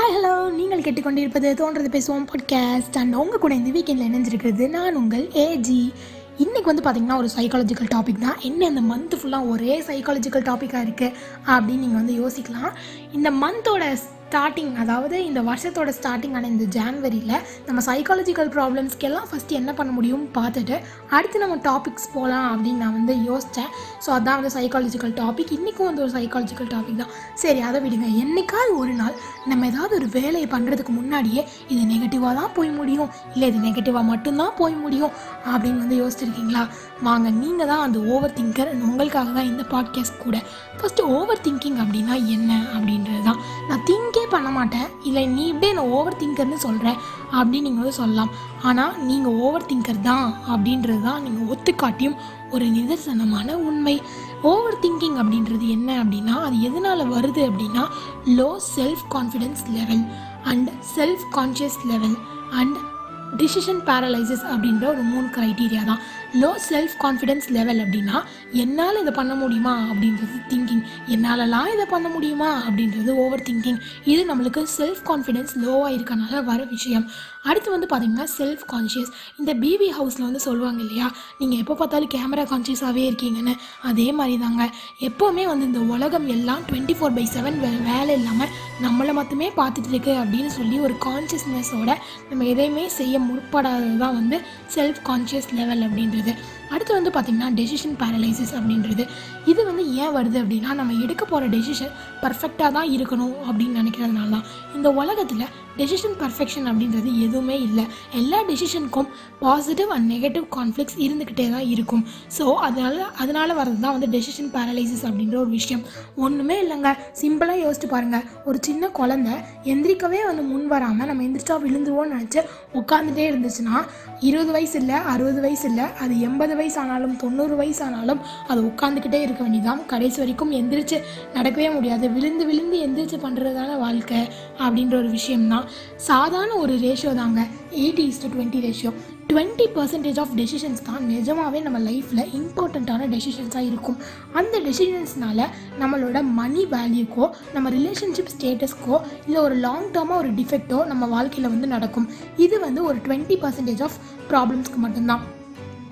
Hi hello நீங்கள் கேட்டுக்கொண்டிருப்பது தோன்றது பேசுவோம் பாட்காஸ்ட் அண்ட் உங்கள் கூட இந்த வீக்கெண்டில் இணைஞ்சிருக்கிறது நான் உங்கள் ஏஜி இன்றைக்கி வந்து பார்த்திங்கன்னா ஒரு சைக்காலஜிக்கல் டாபிக் தான். என்ன இந்த மந்த் ஃபுல்லாக ஒரே சைக்காலஜிக்கல் டாப்பிக்காக இருக்குது அப்படின்னு நீங்கள் வந்து யோசிக்கலாம். இந்த மந்தோட ஸ்டார்டிங் அதாவது இந்த வருஷத்தோட ஸ்டார்டிங் ஆன இந்த ஜான்வரியில் நம்ம சைக்காலஜிக்கல் ப்ராப்ளம்ஸ்க்கெல்லாம் ஃபஸ்ட்டு என்ன பண்ண முடியும் பார்த்துட்டு அடுத்து நம்ம டாபிக்ஸ் போகலாம் அப்படின்னு நான் வந்து யோசித்தேன் ஸோ அதான் வந்து சைக்காலஜிக்கல் டாபிக் இன்றைக்கும் வந்து ஒரு சைக்காலஜிக்கல் டாபிக் தான். சரி அதை விடுங்க. என்னைக்காவது ஒரு நாள் நம்ம ஏதாவது ஒரு வேலையை பண்ணுறதுக்கு முன்னாடியே இது நெகட்டிவாக தான் போய் முடியும். இல்லை இது நெகட்டிவாக மட்டும்தான் போய் முடியும் அப்படின்னு வந்து யோசிச்சிருக்கீங்களா? வாங்க நீங்கள் தான் அந்த ஓவர் திங்கர் உங்களுக்காக தான் இந்த பாட்காஸ்ட் கூட. ஃபஸ்ட்டு ஓவர் திங்கிங் அப்படின்னா என்ன அப்படின்றது தான். நான் திங்கே பண்ண மாட்டேன். இல்லை நீ இப்படியே நான் ஓவர் திங்கர்னு சொல்கிறேன் அப்படின்னு நீங்கள் வந்து சொல்லலாம். ஆனால் நீங்கள் ஓவர் திங்கர் தான் அப்படின்றது தான் நீங்கள் ஒத்துக்காட்டியும் ஒரு நிதர்சனமான உண்மை. ஓவர் திங்கிங் அப்படின்றது என்ன அப்படின்னா அது எதனால் வருது அப்படின்னா low self confidence level and self conscious level and decision paralysis அப்படின்ற ஒரு மூணு க்ரைட்டீரியா தான். லோ செல்ஃப் கான்ஃபிடென்ஸ் லெவல் அப்படின்னா என்னால் இதை பண்ண முடியுமா அப்படின்றது திங்கிங் என்னாலலாம் இதை பண்ண முடியுமா அப்படின்றது ஓவர் திங்கிங் இது நம்மளுக்கு செல்ஃப் கான்ஃபிடென்ஸ் லோவாக இருக்கனால வர விஷயம். அடுத்து வந்து பார்த்திங்கன்னா செல்ஃப் கான்ஷியஸ் இந்த பிபி ஹவுஸில் வந்து சொல்லுவாங்க இல்லையா? நீங்கள் எப்போ பார்த்தாலும் கேமரா கான்ஷியஸாகவே இருக்கீங்கன்னு. அதே மாதிரி தாங்க எப்போவுமே வந்து இந்த உலகம் எல்லாம் டுவெண்ட்டி ஃபோர் பை செவன் வேலை இல்லாமல் நம்மளை மட்டுமே பார்த்துட்டு இருக்கு அப்படின்னு சொல்லி ஒரு கான்ஷியஸ்னஸோட நம்ம எதையுமே செய்ய முற்படாதது தான் வந்து செல்ஃப் கான்ஷியஸ் லெவல் அப்படின்றது. there. அடுத்து வந்து பார்த்திங்கன்னா டெசிஷன் பேரலைசிஸ் அப்படின்றது. இது வந்து ஏன் வருது அப்படின்னா நம்ம எடுக்க போகிற டெசிஷன் பர்ஃபெக்டாக தான் இருக்கணும் அப்படின்னு நினைக்கிறதுனால தான். இந்த உலகத்தில் டெசிஷன் பர்ஃபெக்ஷன் அப்படின்றது எதுவுமே இல்லை. எல்லா டெசிஷனுக்கும் பாசிட்டிவ் அண்ட் நெகட்டிவ் கான்ஃப்ளிக்ஸ் இருந்துக்கிட்டே தான் இருக்கும். ஸோ அதனால் அதனால் வர்றது தான் வந்து டெசிஷன் பேரலைசிஸ் அப்படின்ற ஒரு விஷயம். ஒன்றுமே இல்லைங்க. சிம்பிளாக யோசிச்சு பாருங்கள் ஒரு சின்ன குழந்தை எந்திரிக்கவே வந்து முன் வராமல் நம்ம எந்திரிச்சா விழுந்துருவோம்னு நினச்சி உட்காந்துட்டே இருந்துச்சுன்னா இருபது வயசு இல்லை அறுபது வயசு இல்லை அது எண்பது வயசு ஆனாலும் தொண்ணூறு வயசு ஆனாலும் அது உட்காந்துக்கிட்டே இருக்க வேண்டியதான் கடைசி வரைக்கும் எந்திரிச்சு நடக்கவே முடியாது. விழுந்து விழுந்து எந்திரிச்சு பண்ணுறதான வாழ்க்கை அப்படின்ற ஒரு விஷயம்தான். சாதாரண ஒரு ரேஷியோ தாங்க. Eighty is to twenty ratio twenty percentage of decisions தான் நிஜமாகவே நம்ம லைஃப்பில் இம்பார்ட்டண்ட்டான டெசிஷன்ஸாக இருக்கும். அந்த டெசிஷன்ஸ்னால நம்மளோட மணி வேல்யூக்கோ நம்ம ரிலேஷன்ஷிப் ஸ்டேட்டஸ்க்கோ இல்லை ஒரு லாங் டேர்மாக ஒரு டிஃபெக்டோ நம்ம வாழ்க்கையில் வந்து நடக்கும். இது வந்து ஒரு டுவெண்ட்டி பர்சன்டேஜ் ஆஃப் ப்ராப்ளம்ஸ்க்கு மட்டும்தான்.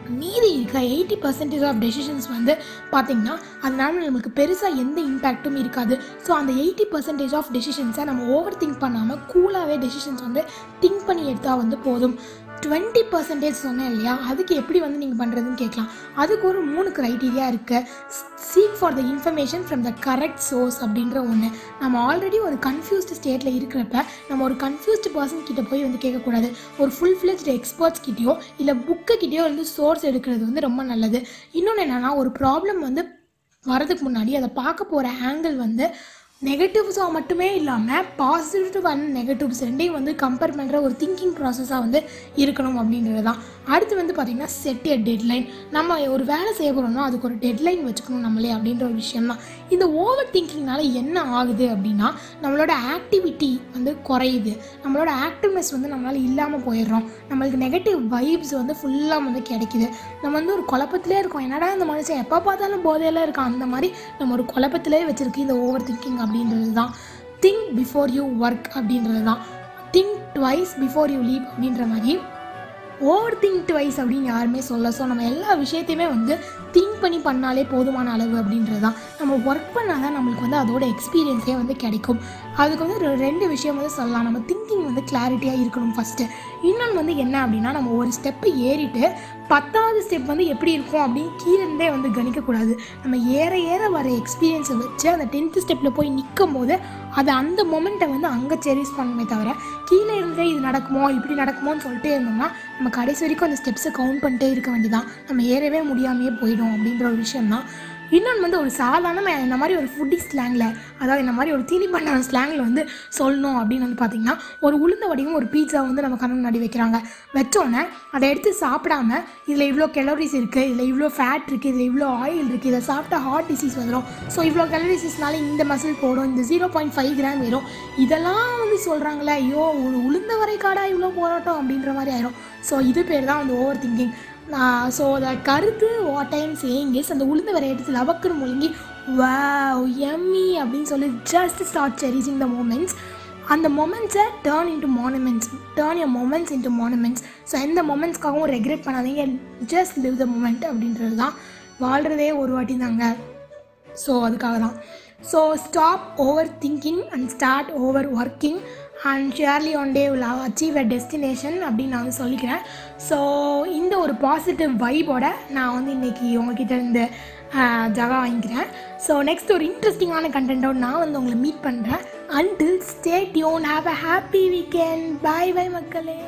மீதி இருக்க எயிட்டி பர்சன்டேஜ் ஆஃப் டெசிஷன்ஸ் வந்து பார்த்திங்கன்னா அதனால நம்மளுக்கு பெருசாக எந்த இம்பேக்ட்டும் இருக்காது. ஸோ அந்த எயிட்டி பர்சன்டேஜ் ஆஃப் டெசிஷன்ஸை நம்ம ஓவர் திங்க் பண்ணாமல் கூலாகவே டெசிஷன்ஸ் வந்து திங்க் பண்ணி எடுத்தால் வந்து போதும். டுவெண்ட்டி பர்சன்டேஜ் சொன்னேன் இல்லையா? அதுக்கு எப்படி வந்து நீங்கள் பண்ணுறதுன்னு கேட்கலாம். அதுக்கு ஒரு மூணு க்ரைட்டீரியா இருக்குது seek for the information from the correct source அப்படின்ற ஒன்று நம்ம ஆல்ரெடி ஒரு கன்ஃபியூஸ்டு ஸ்டேட்டில் இருக்கிறப்ப நம்ம ஒரு கன்ஃபியூஸ்டு பர்சன் கிட்ட போய் வந்து கேட்கக்கூடாது. ஒரு ஃபுல் ஃப்ளெஜ்டு எக்ஸ்பர்ட்ஸ் கிட்டேயோ இல்லை புக்கு கிட்டேயோ வந்து சோர்ஸ் எடுக்கிறது வந்து ரொம்ப நல்லது. இன்னொன்று என்னென்னா ஒரு ப்ராப்ளம் வந்து வரதுக்கு முன்னாடி அதை பார்க்க போகிற ஆங்கிள் வந்து நெகட்டிவ்ஸாக மட்டுமே இல்லாமல் பாசிட்டிவ் அண்ட் நெகட்டிவ்ஸ் ரெண்டையும் வந்து கம்பேர் பண்ணுற ஒரு திங்கிங் ப்ராசஸாக வந்து இருக்கணும் அப்படின்றது தான். அடுத்து வந்து பார்த்திங்கன்னா செட் எ டெட்லைன் நம்ம ஒரு வேலை செய்ய போகிறோம்னா அதுக்கு ஒரு டெட்லைன் வச்சுக்கணும் நம்மளே அப்படின்ற ஒரு விஷயம் தான். இந்த ஓவர் திங்கிங்னால என்ன ஆகுது அப்படின்னா நம்மளோட ஆக்டிவிட்டி வந்து குறையுது. நம்மளோட ஆக்டிவ்னஸ் வந்து நம்மளால் இல்லாமல் போயிடுறோம். நம்மளுக்கு நெகட்டிவ் வைப்ஸ் வந்து ஃபுல்லாக வந்து கிடைக்குது. நம்ம வந்து ஒரு குழப்பத்திலே இருக்கோம். என்னடா இந்த மனுஷன் எப்போ பார்த்தாலும் போதையெல்லாம் இருக்கும் அந்த மாதிரி நம்ம ஒரு குழப்பத்திலே வச்சுருக்கு இந்த ஓவர் திங்கிங் அப்படின்றது தான் திங்க் பிஃபோர் யூ ஒர்க் அப்படின்றது தான் think twice before you leave அப்படின்ற மாதிரி. ஓவர் திங்க் ட்வைஸ் அப்படின்னு யாருமே சொல்ல ஸோ நம்ம எல்லா விஷயத்தையுமே வந்து திங்க் பண்ணி பண்ணாலே போதுமான அளவு அப்படின்றது தான் நம்ம ஒர்க் பண்ணால் தான் நம்மளுக்கு வந்து அதோட எக்ஸ்பீரியன்ஸே வந்து கிடைக்கும். அதுக்கு வந்து ரெ- ரெண்டு விஷயம் வந்து சொல்லலாம். நம்ம திங்கிங் வந்து கிளாரிட்டியாக இருக்கணும் ஃபஸ்ட்டு இன்னொன்று வந்து என்ன அப்படின்னா நம்ம ஒரு ஸ்டெப்பு ஏறிட்டு பத்தாவது ஸ்டெப் வந்து எப்படி இருக்கும் அப்படின்னு கீழே இருந்தே வந்து கணிக்கக்கூடாது. நம்ம ஏற ஏற வர எக்ஸ்பீரியன்ஸை வச்சு அந்த டென்த்து ஸ்டெப்பில் போய் நிற்கும் போது அதை அந்த மொமெண்ட்டை வந்து அங்கே செரிஸ் பண்ணணுமே தவிர கீழே இருந்தே இது நடக்குமோ இப்படி நடக்குமோன்னு சொல்லிட்டே இருந்தோம்னா நம்ம கடைசி வரைக்கும் அந்த ஸ்டெப்ஸை கவுண்ட் பண்ணிட்டே இருக்க வேண்டியதான் நம்ம ஏறவே முடியாமையே போயிடும் அப்படின்ற ஒரு விஷயம் தான் இன்னொன்று வந்து ஒரு சாதாரண இந்த மாதிரி ஒரு ஃபுட்டி ஸ்லாங்கில் அதாவது இந்த மாதிரி ஒரு தீனி பண்ண ஸ்லாங்கில் வந்து சொல்லணும் அப்படின்னு வந்து பார்த்திங்கன்னா ஒரு உளுந்த வடிவம் ஒரு பீட்சா வந்து நம்ம கண்ணு முன்னாடி வைக்கிறாங்க. வச்சோன்னே அதை எடுத்து சாப்பிடாம இதில் இவ்வளோ கெலோரிஸ் இருக்குது இதில் இவ்வளோ ஃபேட் இருக்குது இதில் இவ்வளோ ஆயில் இருக்குது இதை சாப்பிட்டா ஹார்ட் டிசீஸ் வந்துடும் ஸோ இவ்வளோ கலோரிஸஸ்னால இந்த மசில் போடும் இந்த ஜீரோ பாயிண்ட் ஃபைவ் கிராம் வரும். இதெல்லாம் வந்து சொல்கிறாங்களே ஐயோ ஒரு உளுந்த வரை காடாக இவ்வளோ போராட்டம் அப்படின்ற மாதிரி ஆயிரும். ஸோ இது பேர் தான் வந்து ஓவர் திங்கிங் ஸோ த கருத்து வாட் ஐம் சேயிங் இஸ் அந்த உளுந்த வரை எடுத்து லவக்குன்னு முழுங்கி வாவ் எம்மி அப்படின்னு சொல்லி just start cherishing the moments அந்த மொமெண்ட்ஸை turn into monuments turn your moments into monuments so எந்த மொமெண்ட்ஸ்க்காகவும் ரெக்ரெட் பண்ணாதீங்க ஜஸ்ட் லிவ் த மூமெண்ட் அப்படின்றது தான். வாழ்கிறதே ஒரு வாட்டி தாங்க. ஸோ அதுக்காக தான் so stop over thinking and start over working and surely one day will achieve a destination அப்படின்னு நான் வந்து சொல்லிக்கிறேன். ஸோ இந்த ஒரு பாசிட்டிவ் வைபோட நான் வந்து இன்றைக்கி உங்ககிட்ட இருந்து ஜகா வாங்கிக்கிறேன். ஸோ நெக்ஸ்ட் ஒரு இன்ட்ரெஸ்டிங்கான கண்டென்ட்டோட நான் வந்து உங்களை மீட் பண்ணுறேன் until state Yoon have a happy weekend bye bye மக்களே.